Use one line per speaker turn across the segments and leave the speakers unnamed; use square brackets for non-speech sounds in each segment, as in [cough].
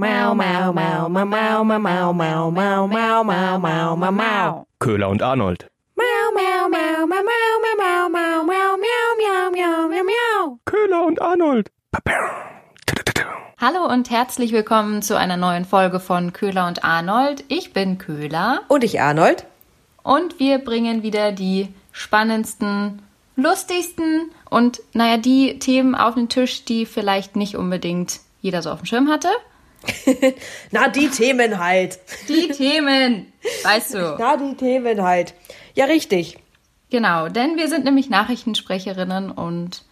Mau, mau, mau, mau, mau, mau, mau, mau, mau, mau, mau, mau, mau, mau.
Köhler und Arnold.
Mau, mau, mau, mau, mau, mau, mau, mau, mau, miau, miau, miau, miau, miau.
Köhler und Arnold.
Hallo und herzlich willkommen zu einer neuen Folge von Köhler und Arnold. Ich bin Köhler
Und ich, Arnold.
und wir bringen wieder die spannendsten, lustigsten und naja, die Themen auf den Tisch, die vielleicht nicht unbedingt jeder so auf dem Schirm hatte. [laughs]
Na, die Themen halt.
Die Themen, weißt du.
Na, die Themen halt. Ja, richtig.
Genau, denn wir sind nämlich Nachrichtensprecherinnen und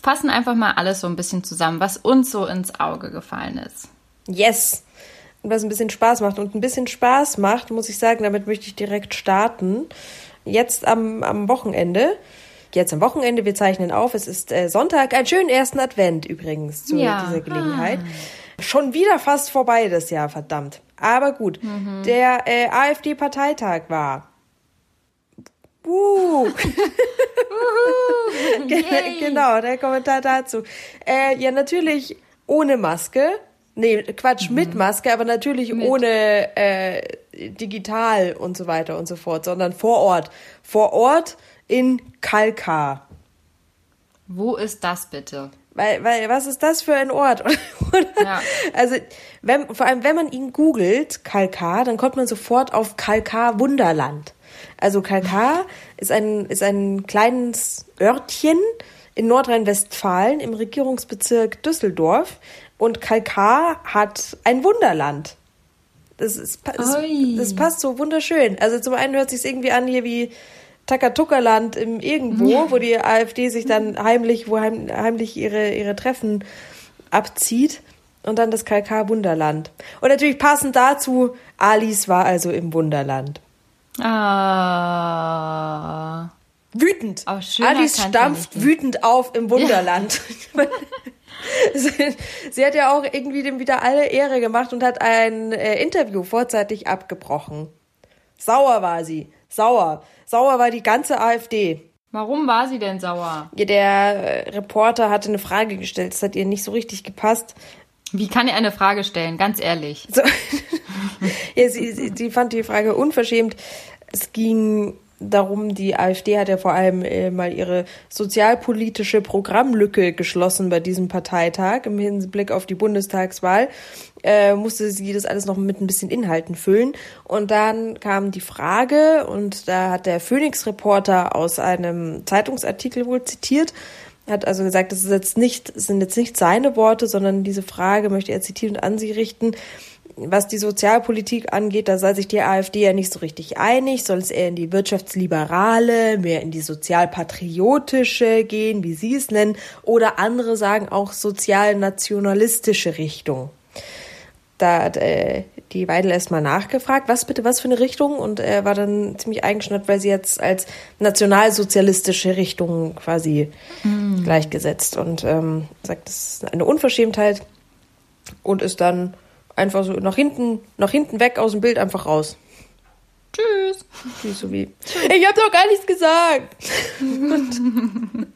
fassen einfach mal alles so ein bisschen zusammen, was uns so ins Auge gefallen ist.
Yes. Und was ein bisschen Spaß macht. Und ein bisschen Spaß macht, muss ich sagen, damit möchte ich direkt starten. Jetzt am, am Wochenende. Jetzt am Wochenende, wir zeichnen auf. Es ist äh, Sonntag, einen schönen ersten Advent übrigens zu
Ja.
dieser Gelegenheit. Schon wieder fast vorbei das Jahr, verdammt. Aber gut, der äh, AfD-Parteitag war. Uh. [laughs] Genau, der Kommentar dazu. Äh, ja, natürlich ohne Maske. Nee, Quatsch, mit Maske, aber natürlich ohne äh, digital und so weiter und so fort, sondern vor Ort. Vor Ort in Kalkar.
Wo ist das bitte?
Weil, weil, was ist das für ein Ort? [laughs]
Ja.
Also, wenn, vor allem, wenn man ihn googelt, Kalkar, dann kommt man sofort auf Kalkar Wunderland. Also Kalkar ist ein, ist ein kleines Örtchen in Nordrhein-Westfalen im Regierungsbezirk Düsseldorf. Und Kalkar hat ein Wunderland. Das, ist, das, das passt so wunderschön. Also zum einen hört sich irgendwie an hier wie Takatuka-Land im Irgendwo, wo die AfD sich dann heimlich, wo heim, heimlich ihre, ihre Treffen abzieht. Und dann das Kalkar Wunderland. Und natürlich passend dazu, Alice war also im Wunderland.
Ah.
Wütend.
Schöner
Alice
ja
stampft wütend auf im Wunderland. [laughs] Sie- Sie hat ja auch irgendwie dem wieder alle Ehre gemacht und hat ein äh, Interview vorzeitig abgebrochen. Sauer war sie. Sauer. Sauer war die ganze AfD.
Warum war sie denn sauer?
Der äh, Reporter hatte eine Frage gestellt, das hat ihr nicht so richtig gepasst.
Wie kann er eine Frage stellen? Ganz ehrlich.
So. [laughs] ja, sie, sie, sie fand die Frage unverschämt. Es ging darum, die AfD hat ja vor allem äh, mal ihre sozialpolitische Programmlücke geschlossen bei diesem Parteitag im Hinblick auf die Bundestagswahl. Äh, musste sie das alles noch mit ein bisschen Inhalten füllen. Und dann kam die Frage, und da hat der Phoenix-Reporter aus einem Zeitungsartikel wohl zitiert, hat also gesagt, das ist jetzt nicht, sind jetzt nicht seine Worte, sondern diese Frage möchte er zitieren und an sie richten. Was die Sozialpolitik angeht, da sei sich die AfD ja nicht so richtig einig. Soll es eher in die wirtschaftsliberale, mehr in die sozialpatriotische gehen, wie sie es nennen, oder andere sagen auch sozialnationalistische Richtung. Da hat äh, die Weidel erstmal nachgefragt, was bitte, was für eine Richtung? Und er war dann ziemlich eingeschnappt, weil sie jetzt als nationalsozialistische Richtung quasi gleichgesetzt und ähm, sagt, das ist eine Unverschämtheit und ist dann einfach so nach hinten, nach hinten weg aus dem Bild einfach raus.
Tschüss.
Ist so wie, ich hab doch gar nichts gesagt. Und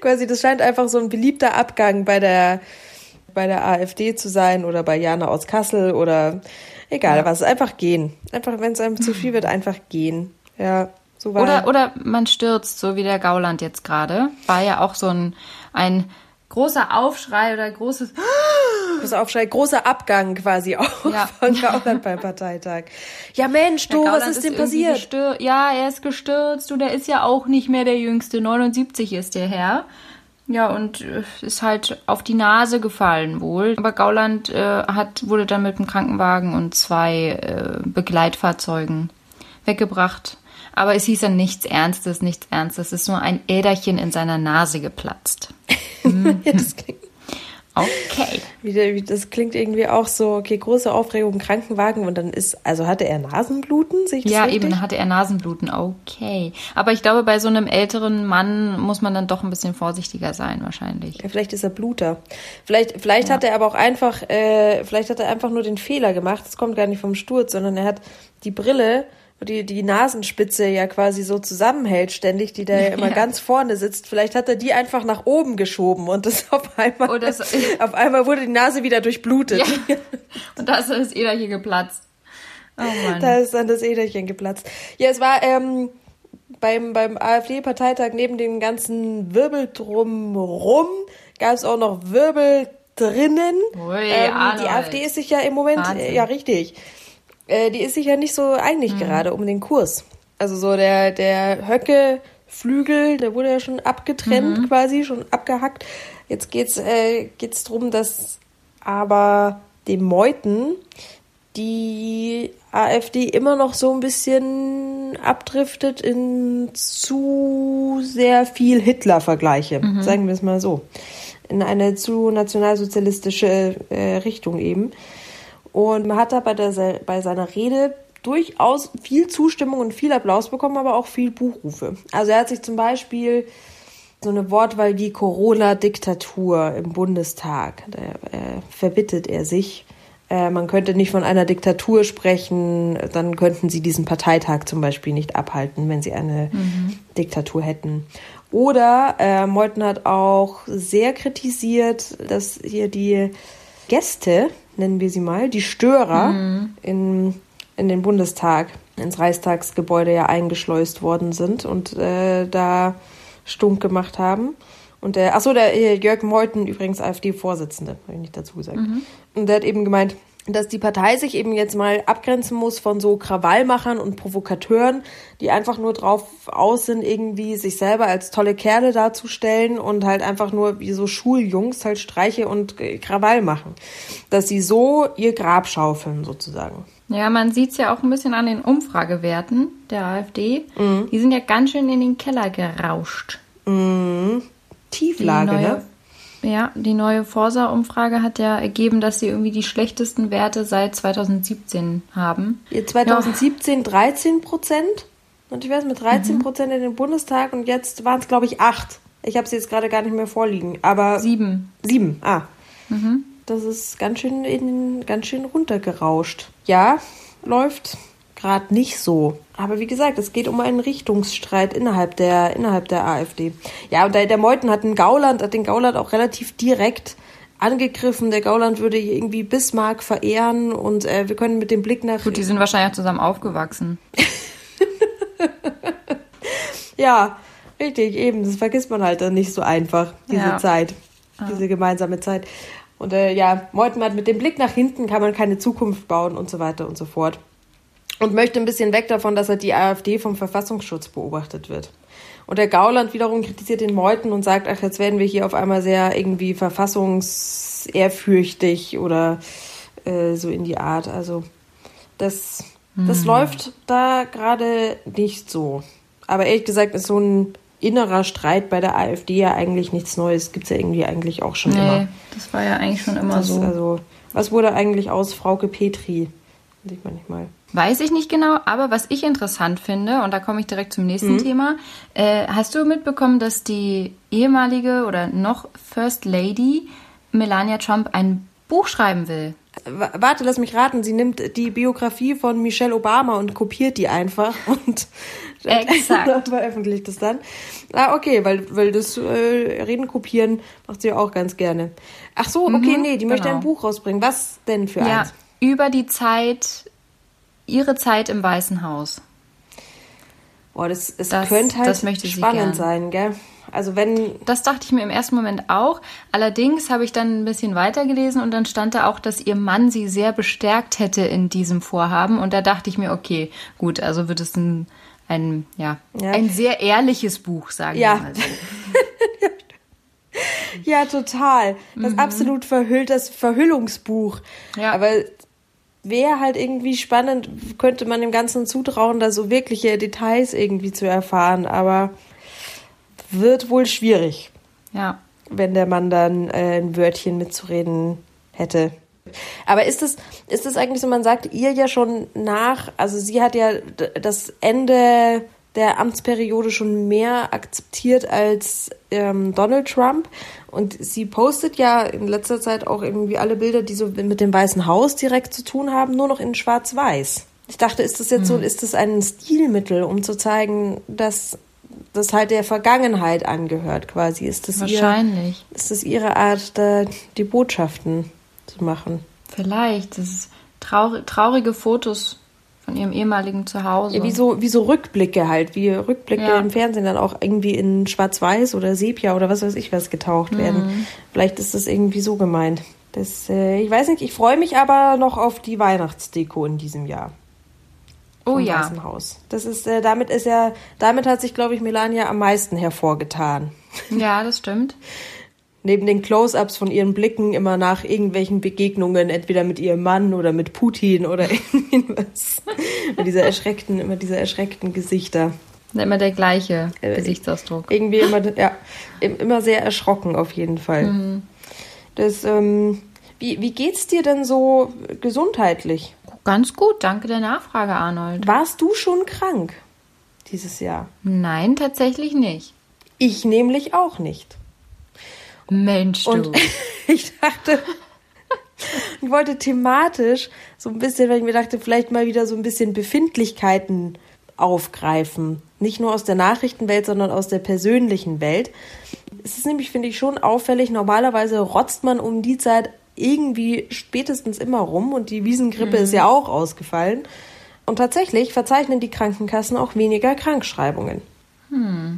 quasi, das scheint einfach so ein beliebter Abgang bei der, bei der AfD zu sein oder bei Jana aus Kassel oder egal was. Einfach gehen. Einfach, wenn es einem zu viel wird, einfach gehen. Ja, so war
Oder, oder man stürzt, so wie der Gauland jetzt gerade. War ja auch so ein, ein großer Aufschrei oder großes
großer Aufschrei, großer Abgang quasi auch
Ja. [laughs]
von Gauland beim Parteitag. Ja Mensch, du, was ist denn passiert?
Ja, er ist gestürzt und er ist ja auch nicht mehr der Jüngste. 79 ist der Herr. Ja, und äh, ist halt auf die Nase gefallen wohl. Aber Gauland äh, hat, wurde dann mit dem Krankenwagen und zwei äh, Begleitfahrzeugen weggebracht. Aber es hieß dann nichts Ernstes, nichts Ernstes. Es ist nur ein Äderchen in seiner Nase geplatzt. [laughs]
Ja, das klingt
Okay.
Wie, wie, das klingt irgendwie auch so, okay, große Aufregung, Krankenwagen und dann ist, also hatte er Nasenbluten? Sehe ich das
Ja,
richtig?
eben, hatte er Nasenbluten. Okay. Aber ich glaube, bei so einem älteren Mann muss man dann doch ein bisschen vorsichtiger sein, wahrscheinlich.
Ja, vielleicht ist er Bluter. Vielleicht, vielleicht hat er aber auch einfach, äh, vielleicht hat er einfach nur den Fehler gemacht. Es kommt gar nicht vom Sturz, sondern er hat die Brille die, die Nasenspitze ja quasi so zusammenhält ständig, die da ja immer [laughs]
Ja.
ganz vorne sitzt. Vielleicht hat er die einfach nach oben geschoben und das [laughs] auf einmal,
Oder so-
auf einmal wurde die Nase wieder durchblutet.
Ja. [laughs] Und da ist das Äderchen geplatzt. Oh Mann.
Da ist dann das Äderchen geplatzt. Ja, es war ähm, beim, beim AfD-Parteitag neben dem ganzen Wirbel drumrum gab es auch noch Wirbel drinnen.
Ui,
ähm, die. AfD ist sich ja im Moment,
Wahnsinn.
ja richtig, äh, die ist sich ja nicht so einig
Mhm.
gerade um den Kurs. Also so der, der Höcke-Flügel, der wurde ja schon abgetrennt
Mhm.
quasi, schon abgehackt. Jetzt geht's äh, geht's drum, dass aber dem Meuthen die AfD immer noch so ein bisschen abdriftet in zu sehr viel Hitler-Vergleiche, sagen wir es mal so. In eine zu nationalsozialistische äh, Richtung eben. Und man hat da bei, der, bei seiner Rede durchaus viel Zustimmung und viel Applaus bekommen, aber auch viel Buchrufe. Also er hat sich zum Beispiel so eine Wortwahl wie Corona-Diktatur im Bundestag, da äh, verbittet er sich. Äh, man könnte nicht von einer Diktatur sprechen, dann könnten sie diesen Parteitag zum Beispiel nicht abhalten, wenn sie eine Diktatur hätten. Oder äh, Meuthen hat auch sehr kritisiert, dass hier die Gäste, nennen wir sie mal, die Störer in, in den Bundestag, ins Reichstagsgebäude ja eingeschleust worden sind und äh, da stunk gemacht haben. Und der, achso, der äh, Jörg Meuthen, übrigens AfD-Vorsitzende, habe ich nicht dazu gesagt. Und der hat eben gemeint, dass die Partei sich eben jetzt mal abgrenzen muss von so Krawallmachern und Provokateuren, die einfach nur drauf aus sind, irgendwie sich selber als tolle Kerle darzustellen und halt einfach nur wie so Schuljungs halt Streiche und äh, Krawall machen. Dass sie so ihr Grab schaufeln, sozusagen.
Ja, man sieht es ja auch ein bisschen an den Umfragewerten der AfD.
Mhm.
Die sind ja ganz schön in den Keller gerauscht. Die
Tieflage, ne?
Ja, die neue Forsa-Umfrage hat ja ergeben, dass sie irgendwie die schlechtesten Werte seit 2017 haben.
Ihr 2017 13 Prozent. Und ich weiß, mit 13 Prozent in den Bundestag und jetzt waren es, glaube ich, acht. Ich habe sie jetzt gerade gar nicht mehr vorliegen. Aber
Sieben.
Sieben, ah. Das ist ganz schön, in, ganz schön runtergerauscht. Ja, läuft gerade nicht so. Aber wie gesagt, es geht um einen Richtungsstreit innerhalb der, innerhalb der AfD. Ja, und der, der Meuthen hat den Gauland, hat den Gauland auch relativ direkt angegriffen. Der Gauland würde irgendwie Bismarck verehren und äh, wir können mit dem Blick nach
Gut, die sind wahrscheinlich auch zusammen aufgewachsen. [laughs]
Ja, richtig, eben. Das vergisst man halt dann nicht so einfach, diese
Ja.
Zeit, diese gemeinsame Zeit. Und äh, ja, Meuthen hat mit dem Blick nach hinten kann man keine Zukunft bauen und so weiter und so fort. Und möchte ein bisschen weg davon, dass er die AfD vom Verfassungsschutz beobachtet wird. Und der Gauland wiederum kritisiert den Meuthen und sagt, ach, jetzt werden wir hier auf einmal sehr irgendwie verfassungsehrfürchtig oder äh, so in die Art. Also das, das läuft da gerade nicht so. Aber ehrlich gesagt ist so ein innerer Streit bei der AfD ja eigentlich nichts Neues. Gibt's ja irgendwie eigentlich auch schon immer.
Nee, das war ja eigentlich schon immer
Das,
so.
Also, was wurde eigentlich aus Frauke Petri? Sieht man nicht mal.
Weiß ich nicht genau, aber was ich interessant finde, und da komme ich direkt zum nächsten Thema, äh, hast du mitbekommen, dass die ehemalige oder noch First Lady Melania Trump ein Buch schreiben will?
W warte, lass mich raten. Sie nimmt die Biografie von Michelle Obama und kopiert die einfach [laughs] und [laughs]
Exakt. [laughs]
veröffentlicht es dann. Ah, okay, weil, weil das äh, Reden kopieren macht sie ja auch ganz gerne. Ach so, okay, nee, die möchte
genau.
ein Buch rausbringen. Was denn für
Ja,
eins?
über die Zeit, ihre Zeit im Weißen Haus.
Boah, das, es
Das-
könnte halt
das
spannend sein, gell? Also wenn
Das dachte ich mir im ersten Moment auch. Allerdings habe ich dann ein bisschen weitergelesen und dann stand da auch, dass ihr Mann sie sehr bestärkt hätte in diesem Vorhaben. Und da dachte ich mir, okay, gut, also wird es ein, ein, ja,
Ja.
ein sehr ehrliches Buch, sagen
Ja.
wir mal so. [laughs]
Ja, total. Das absolut verhüllt, das Verhüllungsbuch.
Ja.
Aber wäre halt irgendwie spannend, könnte man dem Ganzen zutrauen, da so wirkliche Details irgendwie zu erfahren. Aber wird wohl schwierig,
Ja.
wenn der Mann dann äh, ein Wörtchen mitzureden hätte. Aber ist es, ist es eigentlich so, man sagt ihr ja schon nach, also sie hat ja das Ende der Amtsperiode schon mehr akzeptiert als ähm, Donald Trump. Und sie postet ja in letzter Zeit auch irgendwie alle Bilder, die so mit dem Weißen Haus direkt zu tun haben, nur noch in Schwarz-Weiß. Ich dachte, ist das jetzt so, ist das ein Stilmittel, um zu zeigen, dass das halt der Vergangenheit angehört, quasi? Ist das
Wahrscheinlich.
Ihr, ist das ihre Art, da die Botschaften zu machen?
Vielleicht. Das ist traurig, traurige Fotos von ihrem ehemaligen Zuhause.
Ja, wie so, wie so Rückblicke halt, wie Rückblicke
Ja.
im Fernsehen dann auch irgendwie in Schwarz-Weiß oder Sepia oder was weiß ich was getaucht
Mhm.
werden. Vielleicht ist das irgendwie so gemeint. Das, äh, ich weiß nicht, ich freue mich aber noch auf die Weihnachtsdeko in diesem Jahr.
oh ja.
Weißen Haus. Das ist, äh, damit ist ja, damit hat sich, glaube ich, Melania am meisten hervorgetan.
Ja, das stimmt. [laughs]
Neben den Close-ups von ihren Blicken immer nach irgendwelchen Begegnungen, entweder mit ihrem Mann oder mit Putin oder [laughs] irgendwas. mit dieser erschreckten, immer diese erschreckten Gesichter.
Immer der gleiche
Äh,
Gesichtsausdruck.
Irgendwie immer, ja, im- immer sehr erschrocken auf jeden Fall.
Mhm.
Das, ähm, wie, wie geht's dir denn so gesundheitlich?
Ganz gut, danke der Nachfrage, Arnold.
Warst du schon krank dieses Jahr?
Nein, tatsächlich nicht.
Ich nämlich auch nicht.
Mensch, du.
Und [laughs] ich dachte, ich wollte thematisch so ein bisschen, weil ich mir dachte, vielleicht mal wieder so ein bisschen Befindlichkeiten aufgreifen. Nicht nur aus der Nachrichtenwelt, sondern aus der persönlichen Welt. Es ist nämlich, finde ich, schon auffällig. Normalerweise rotzt man um die Zeit irgendwie spätestens immer rum und die Wiesengrippe ist ja auch ausgefallen. Und tatsächlich verzeichnen die Krankenkassen auch weniger Krankschreibungen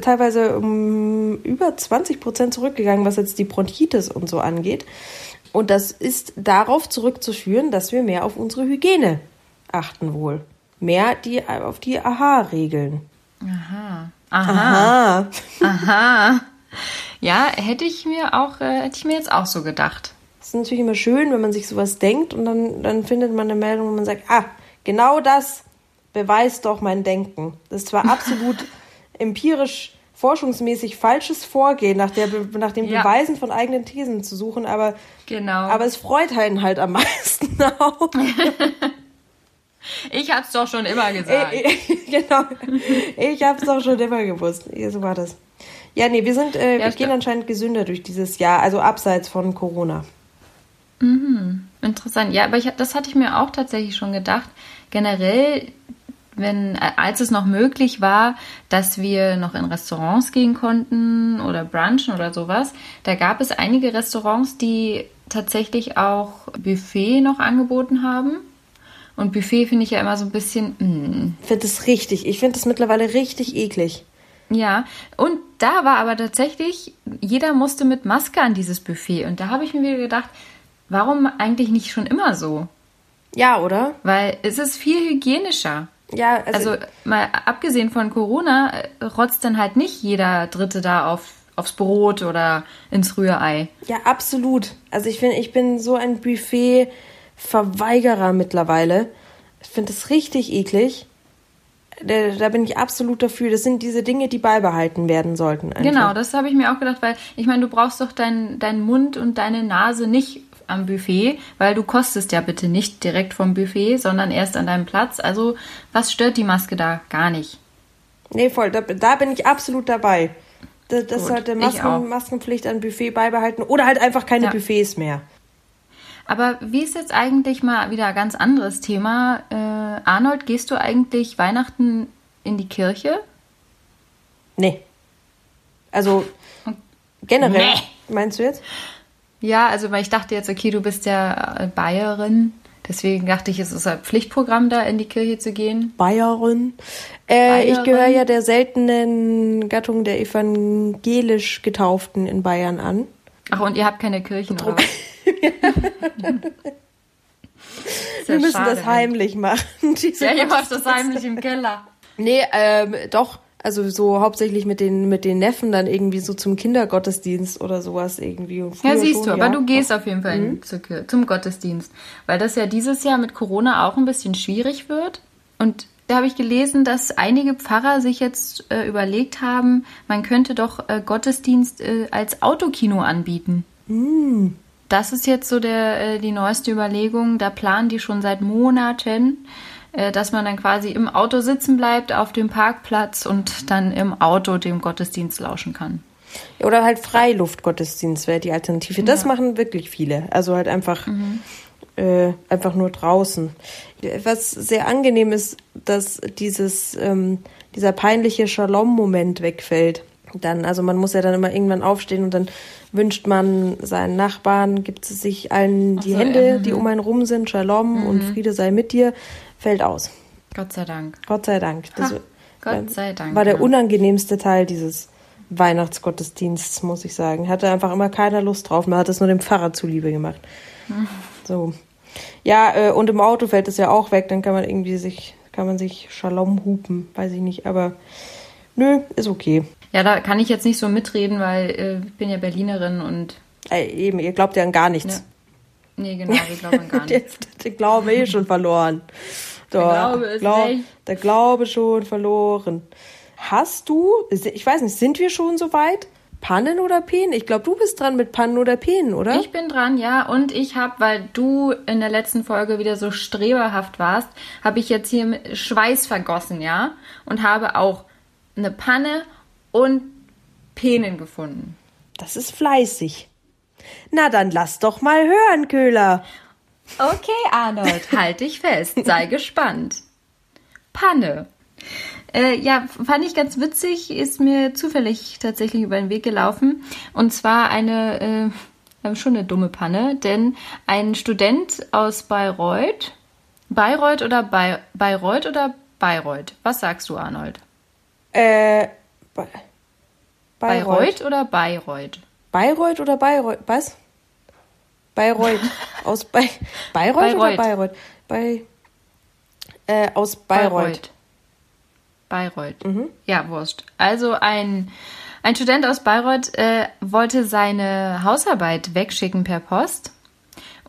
teilweise um über 20 Prozent zurückgegangen, was jetzt die Bronchitis und so angeht. Und das ist darauf zurückzuführen, dass wir mehr auf unsere Hygiene achten wohl. Mehr die, auf die Aha-Regeln.
Aha. Aha.
Aha. [laughs]
Aha. Ja, hätte ich mir auch, äh, hätte ich mir jetzt auch so gedacht.
Es ist natürlich immer schön, wenn man sich sowas denkt und dann, dann findet man eine Meldung, wo man sagt, ah, genau das beweist doch mein Denken. Das ist zwar absolut [laughs] empirisch, forschungsmäßig falsches Vorgehen, nach, der, nach dem
Ja.
Beweisen von eigenen Thesen zu suchen, aber,
Genau.
aber es freut einen halt am meisten [laughs] auch. [laughs]
ich hab's doch schon immer gesagt.
Äh, äh, [laughs] genau. Ich hab's doch schon immer gewusst. Ja, so war das. Ja, nee, wir sind, äh, wir gehen anscheinend gesünder durch dieses Jahr, also abseits von Corona.
Interessant. Ja, aber ich, das hatte ich mir auch tatsächlich schon gedacht. Generell, wenn, äh, als es noch möglich war, dass wir noch in Restaurants gehen konnten oder brunchen oder sowas, da gab es einige Restaurants, die tatsächlich auch Buffet noch angeboten haben. Und Buffet finde ich ja immer so ein bisschen, mm,
Ich finde das richtig. Ich finde das mittlerweile richtig eklig.
Ja, und da war aber tatsächlich, jeder musste mit Maske an dieses Buffet. Und da habe ich mir wieder gedacht, warum eigentlich nicht schon immer so?
Ja, oder?
Weil es ist viel hygienischer.
Ja, also,
Also mal abgesehen von Corona, äh, rotzt dann halt nicht jeder Dritte da auf, aufs Brot oder ins Rührei.
ja, absolut. Also ich finde, ich bin so ein Buffet-Verweigerer mittlerweile. Ich finde das richtig eklig. Da, da bin ich absolut dafür. Das sind diese Dinge, die beibehalten werden sollten. Einfach.
Genau, das habe ich mir auch gedacht, weil ich meine, du brauchst doch deinen deinen Mund und deine Nase nicht am Buffet, weil du kostest ja bitte nicht direkt vom Buffet, sondern erst an deinem Platz. Also was stört die Maske da? Gar nicht.
Nee, voll. Da, da bin ich absolut dabei. Das, das
Gut,
sollte. Masken, Maskenpflicht an Buffet beibehalten oder halt einfach keine
Ja.
Buffets mehr.
Aber wie ist jetzt eigentlich mal wieder ein ganz anderes Thema? Äh, Arnold, gehst du eigentlich Weihnachten in die Kirche?
Nee. Also generell.
Nee.
Meinst du jetzt?
Ja, also weil ich dachte jetzt, okay, du bist ja äh, Bayerin, deswegen dachte ich, es ist ein Pflichtprogramm, da in die Kirche zu gehen.
Bayerin. Äh, ich
Bayerin.
gehöre ja der seltenen Gattung der evangelisch Getauften in Bayern an.
Ach, und ihr habt keine Kirchen, oder was? [laughs] Ja
Wir müssen
schade,
das heimlich machen. [laughs]
Ja, ihr macht das heimlich im Keller.
Nee, ähm, doch. Also so hauptsächlich mit den, mit den Neffen dann irgendwie so zum Kindergottesdienst oder sowas irgendwie.
Ja, siehst
schon,
du, aber
ja.
du gehst auf jeden Fall Kir- zum Gottesdienst. Weil das ja dieses Jahr mit Corona auch ein bisschen schwierig wird. Und da habe ich gelesen, dass einige Pfarrer sich jetzt äh, überlegt haben, man könnte doch äh, Gottesdienst äh, als Autokino anbieten. Das ist jetzt so der, äh, die neueste Überlegung. Da planen die schon seit Monaten, dass man dann quasi im Auto sitzen bleibt auf dem Parkplatz und dann im Auto dem Gottesdienst lauschen kann.
Oder halt Freiluftgottesdienst wäre die Alternative. Das machen wirklich viele. Also halt einfach
Mhm.
äh, einfach nur draußen. Was sehr angenehm ist, dass dieses, ähm, dieser peinliche Shalom-Moment wegfällt. Dann, also man muss ja dann immer irgendwann aufstehen und dann wünscht man seinen Nachbarn, gibt es sich allen die
so,
Hände,
ja,
die
mhm.
um einen rum sind, Shalom und Friede sei mit dir, fällt aus.
Gott sei Dank.
Gott sei Dank. Das
Ha, Gott sei Dank.
war der
ja.
unangenehmste Teil dieses Weihnachtsgottesdienstes, muss ich sagen. Hatte einfach immer keiner Lust drauf. Man hat es nur dem Pfarrer zuliebe gemacht. [laughs] So. Ja, äh, und im Auto fällt es ja auch weg, dann kann man irgendwie sich, kann man sich Shalom hupen, weiß ich nicht, aber nö, ist okay.
Ja, da kann ich jetzt nicht so mitreden, weil äh, ich bin ja Berlinerin und
Äh, eben, ihr glaubt ja an gar nichts.
Nee, genau, wir glauben gar [laughs] nicht.
Jetzt den Glauben eh schon verloren. So,
Der Glaube ist weg.
Der Glaube schon verloren. Hast du, ich weiß nicht, sind wir schon so weit? Pannen oder Peen? Ich glaube, du bist dran mit Pannen oder Peen, oder?
Ich bin dran, ja. Und ich habe, weil du in der letzten Folge wieder so streberhaft warst, habe ich jetzt hier Schweiß vergossen, ja. Und habe auch eine Panne und Penen gefunden.
Das ist fleißig. Na, dann lass doch mal hören, Köhler.
Okay, Arnold, halt dich fest, sei [laughs] gespannt. Panne. Äh, ja, fand ich ganz witzig, ist mir zufällig tatsächlich über den Weg gelaufen. Und zwar eine, äh, schon eine dumme Panne, denn ein Student aus Bayreuth, Bayreuth oder Bay, Bayreuth oder Bayreuth? Was sagst du, Arnold?
Äh, Ba- Bayreuth.
Bayreuth oder Bayreuth?
Bayreuth oder Bayreuth? Was? Bayreuth. [laughs] Aus Bay Bayreuth, oder
Bayreuth.
Bayreuth? Bei, äh, aus Bayreuth.
Bayreuth. Ja, Wurst. Also ein, ein Student aus Bayreuth äh, wollte seine Hausarbeit wegschicken per Post.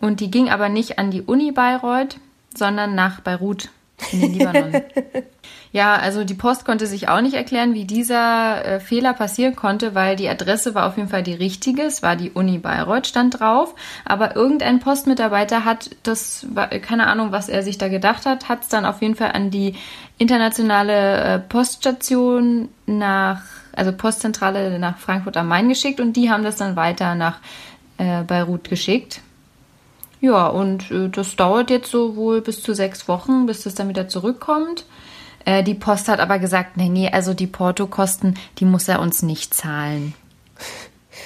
Und die ging aber nicht an die Uni Bayreuth, sondern nach Beirut in den Libanon. [laughs] ja, also die Post konnte sich auch nicht erklären, wie dieser äh, Fehler passieren konnte, weil die Adresse war auf jeden Fall die richtige. Es war die Uni Bayreuth, stand drauf. Aber irgendein Postmitarbeiter hat das, keine Ahnung, was er sich da gedacht hat, hat es dann auf jeden Fall an die internationale äh, Poststation nach, also Postzentrale nach Frankfurt am Main geschickt und die haben das dann weiter nach äh, Beirut geschickt. Ja, und äh, das dauert jetzt so wohl bis zu sechs Wochen, bis das dann wieder zurückkommt. Äh, die Post hat aber gesagt, nee, nee, also die Portokosten, die muss er uns nicht zahlen.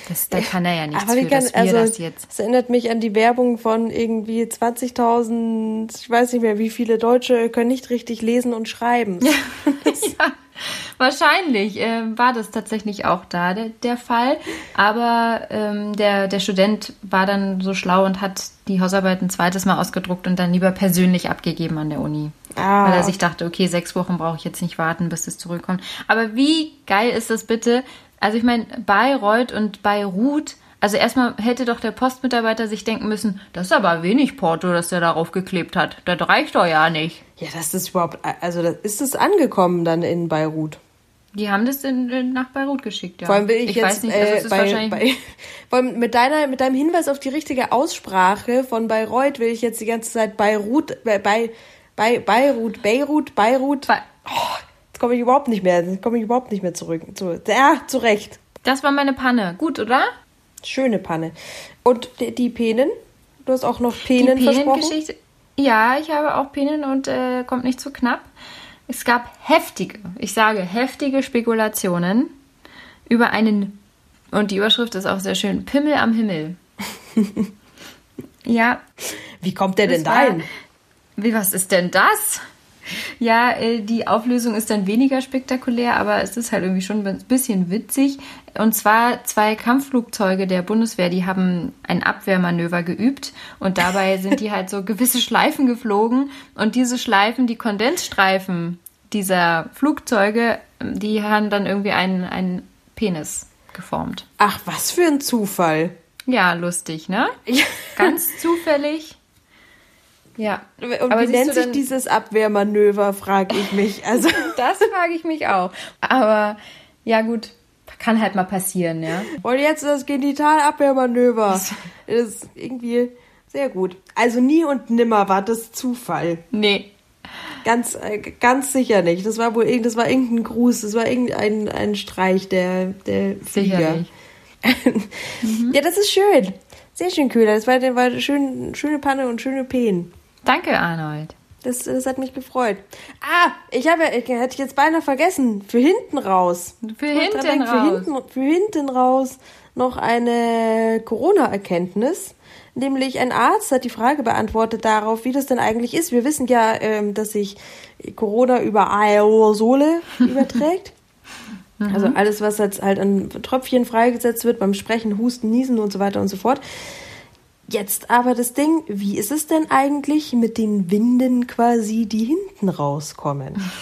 Das, da kann er ja nichts
Aber
für,
kann,
dass wir
also,
das jetzt.
es erinnert mich an die Werbung von irgendwie 20.000, ich weiß nicht mehr, wie viele Deutsche können nicht richtig lesen und schreiben. [laughs]
ja, [laughs] wahrscheinlich äh, war das tatsächlich auch da der, der Fall. Aber ähm, der, der Student war dann so schlau und hat die Hausarbeit ein zweites Mal ausgedruckt und dann lieber persönlich abgegeben an der Uni.
Ah.
Weil er sich dachte, okay, sechs Wochen brauche ich jetzt nicht warten, bis es zurückkommt. Aber wie geil ist das bitte? Also ich meine, Bayreuth und Beirut, also erstmal hätte doch der Postmitarbeiter sich denken müssen, das ist aber wenig Porto, das er darauf geklebt hat. Das reicht doch ja nicht.
Ja, das ist überhaupt, also das, ist es angekommen dann in Beirut?
Die haben das in, in, nach Beirut geschickt, ja.
Vor allem will ich, jetzt
weiß nicht, also
äh, bei,
wahrscheinlich
bei, [laughs] vor allem mit deiner mit deinem Hinweis auf die richtige Aussprache von Bayreuth will ich jetzt die ganze Zeit Beirut bei bei bei Beirut Beirut Beirut
Be-
oh, jetzt komme ich überhaupt nicht mehr jetzt komme ich überhaupt nicht mehr zurück zu ja zurecht
Das war meine Panne. Gut, oder?
Schöne Panne und die, Penen du hast auch noch Penen
Die
versprochen.
Ja, ich habe auch Penen und äh, kommt nicht zu knapp. Es gab heftige, ich sage heftige Spekulationen über einen, und die Überschrift ist auch sehr schön, Pimmel am Himmel. [laughs] ja,
wie kommt der denn dahin
Wie, was ist denn das? Ja, äh, die Auflösung ist dann weniger spektakulär, aber es ist halt irgendwie schon ein bisschen witzig. Und zwar zwei Kampfflugzeuge der Bundeswehr, die haben ein Abwehrmanöver geübt und dabei [laughs] sind die halt so gewisse Schleifen geflogen und diese Schleifen, die Kondensstreifen dieser Flugzeuge, die haben dann irgendwie einen, einen Penis geformt.
ach was für ein Zufall
Ja, lustig, ne?
Ja.
Ganz zufällig. Ja.
und
Aber
wie nennt sich dieses Abwehrmanöver frage ich mich [laughs] also
Das frage ich mich auch. Aber ja gut, kann halt mal passieren, ja.
Und jetzt das Genitalabwehrmanöver. Das ist irgendwie sehr gut. Also nie und nimmer war das Zufall.
Nee.
Ganz, äh, ganz sicher nicht. Das war wohl irgend, das war irgendein Gruß, das war irgendein ein Streich der, der Flieger.
Sicherlich. [laughs]
Ja, das ist schön. Sehr schön, Köhler. Das war, war schön, schöne Panne und schöne Peen.
Danke, Arnold.
Das, das hat mich gefreut. Ah, ich habe, ich, hätte ich jetzt beinahe vergessen. Für hinten raus.
Für hinten
dran denken,
raus.
Für hinten, für hinten raus noch eine Corona-Erkenntnis. Nämlich ein Arzt hat die Frage beantwortet darauf, wie das denn eigentlich ist. Wir wissen ja, ähm, dass sich Corona über Aerosole [laughs] überträgt. Also alles, was jetzt halt an Tröpfchen freigesetzt wird beim Sprechen, Husten, Niesen und so weiter und so fort. Jetzt aber das Ding, wie ist es denn eigentlich mit den Winden quasi, die hinten rauskommen? [laughs]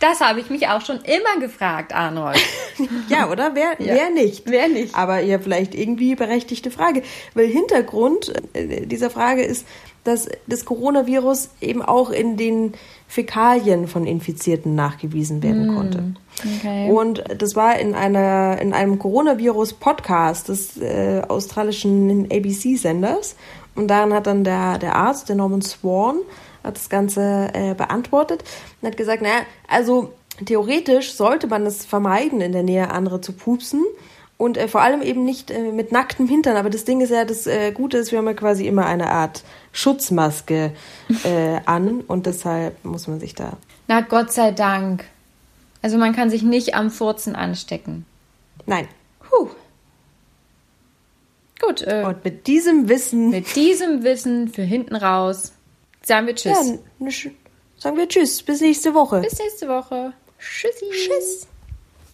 Das habe ich mich auch schon immer gefragt, Arnold. [laughs]
Ja, oder? Wer, wer nicht?
Wer nicht?
Aber ja, vielleicht irgendwie berechtigte Frage. Weil Hintergrund äh, dieser Frage ist, dass das Coronavirus eben auch in den Fäkalien von Infizierten nachgewiesen werden konnte.
Okay.
Und das war in einer in einem Coronavirus-Podcast des äh, australischen ABC-Senders. Und darin hat dann der, der Arzt, der Norman Swan, hat das Ganze äh, beantwortet und hat gesagt, naja, also theoretisch sollte man es vermeiden, in der Nähe anderer zu pupsen. Und äh, vor allem eben nicht äh, mit nacktem Hintern. Aber das Ding ist ja, das äh, Gute ist, wir haben ja quasi immer eine Art Schutzmaske äh, an. Und deshalb muss man sich da
Na, Gott sei Dank. Also man kann sich nicht am Furzen anstecken.
Nein.
Puh. Gut, äh,
Und mit diesem Wissen
mit diesem Wissen für hinten raus sagen wir Tschüss.
ja, sagen wir Tschüss. Bis nächste Woche.
Bis nächste Woche. Tschüssi.
Tschüss.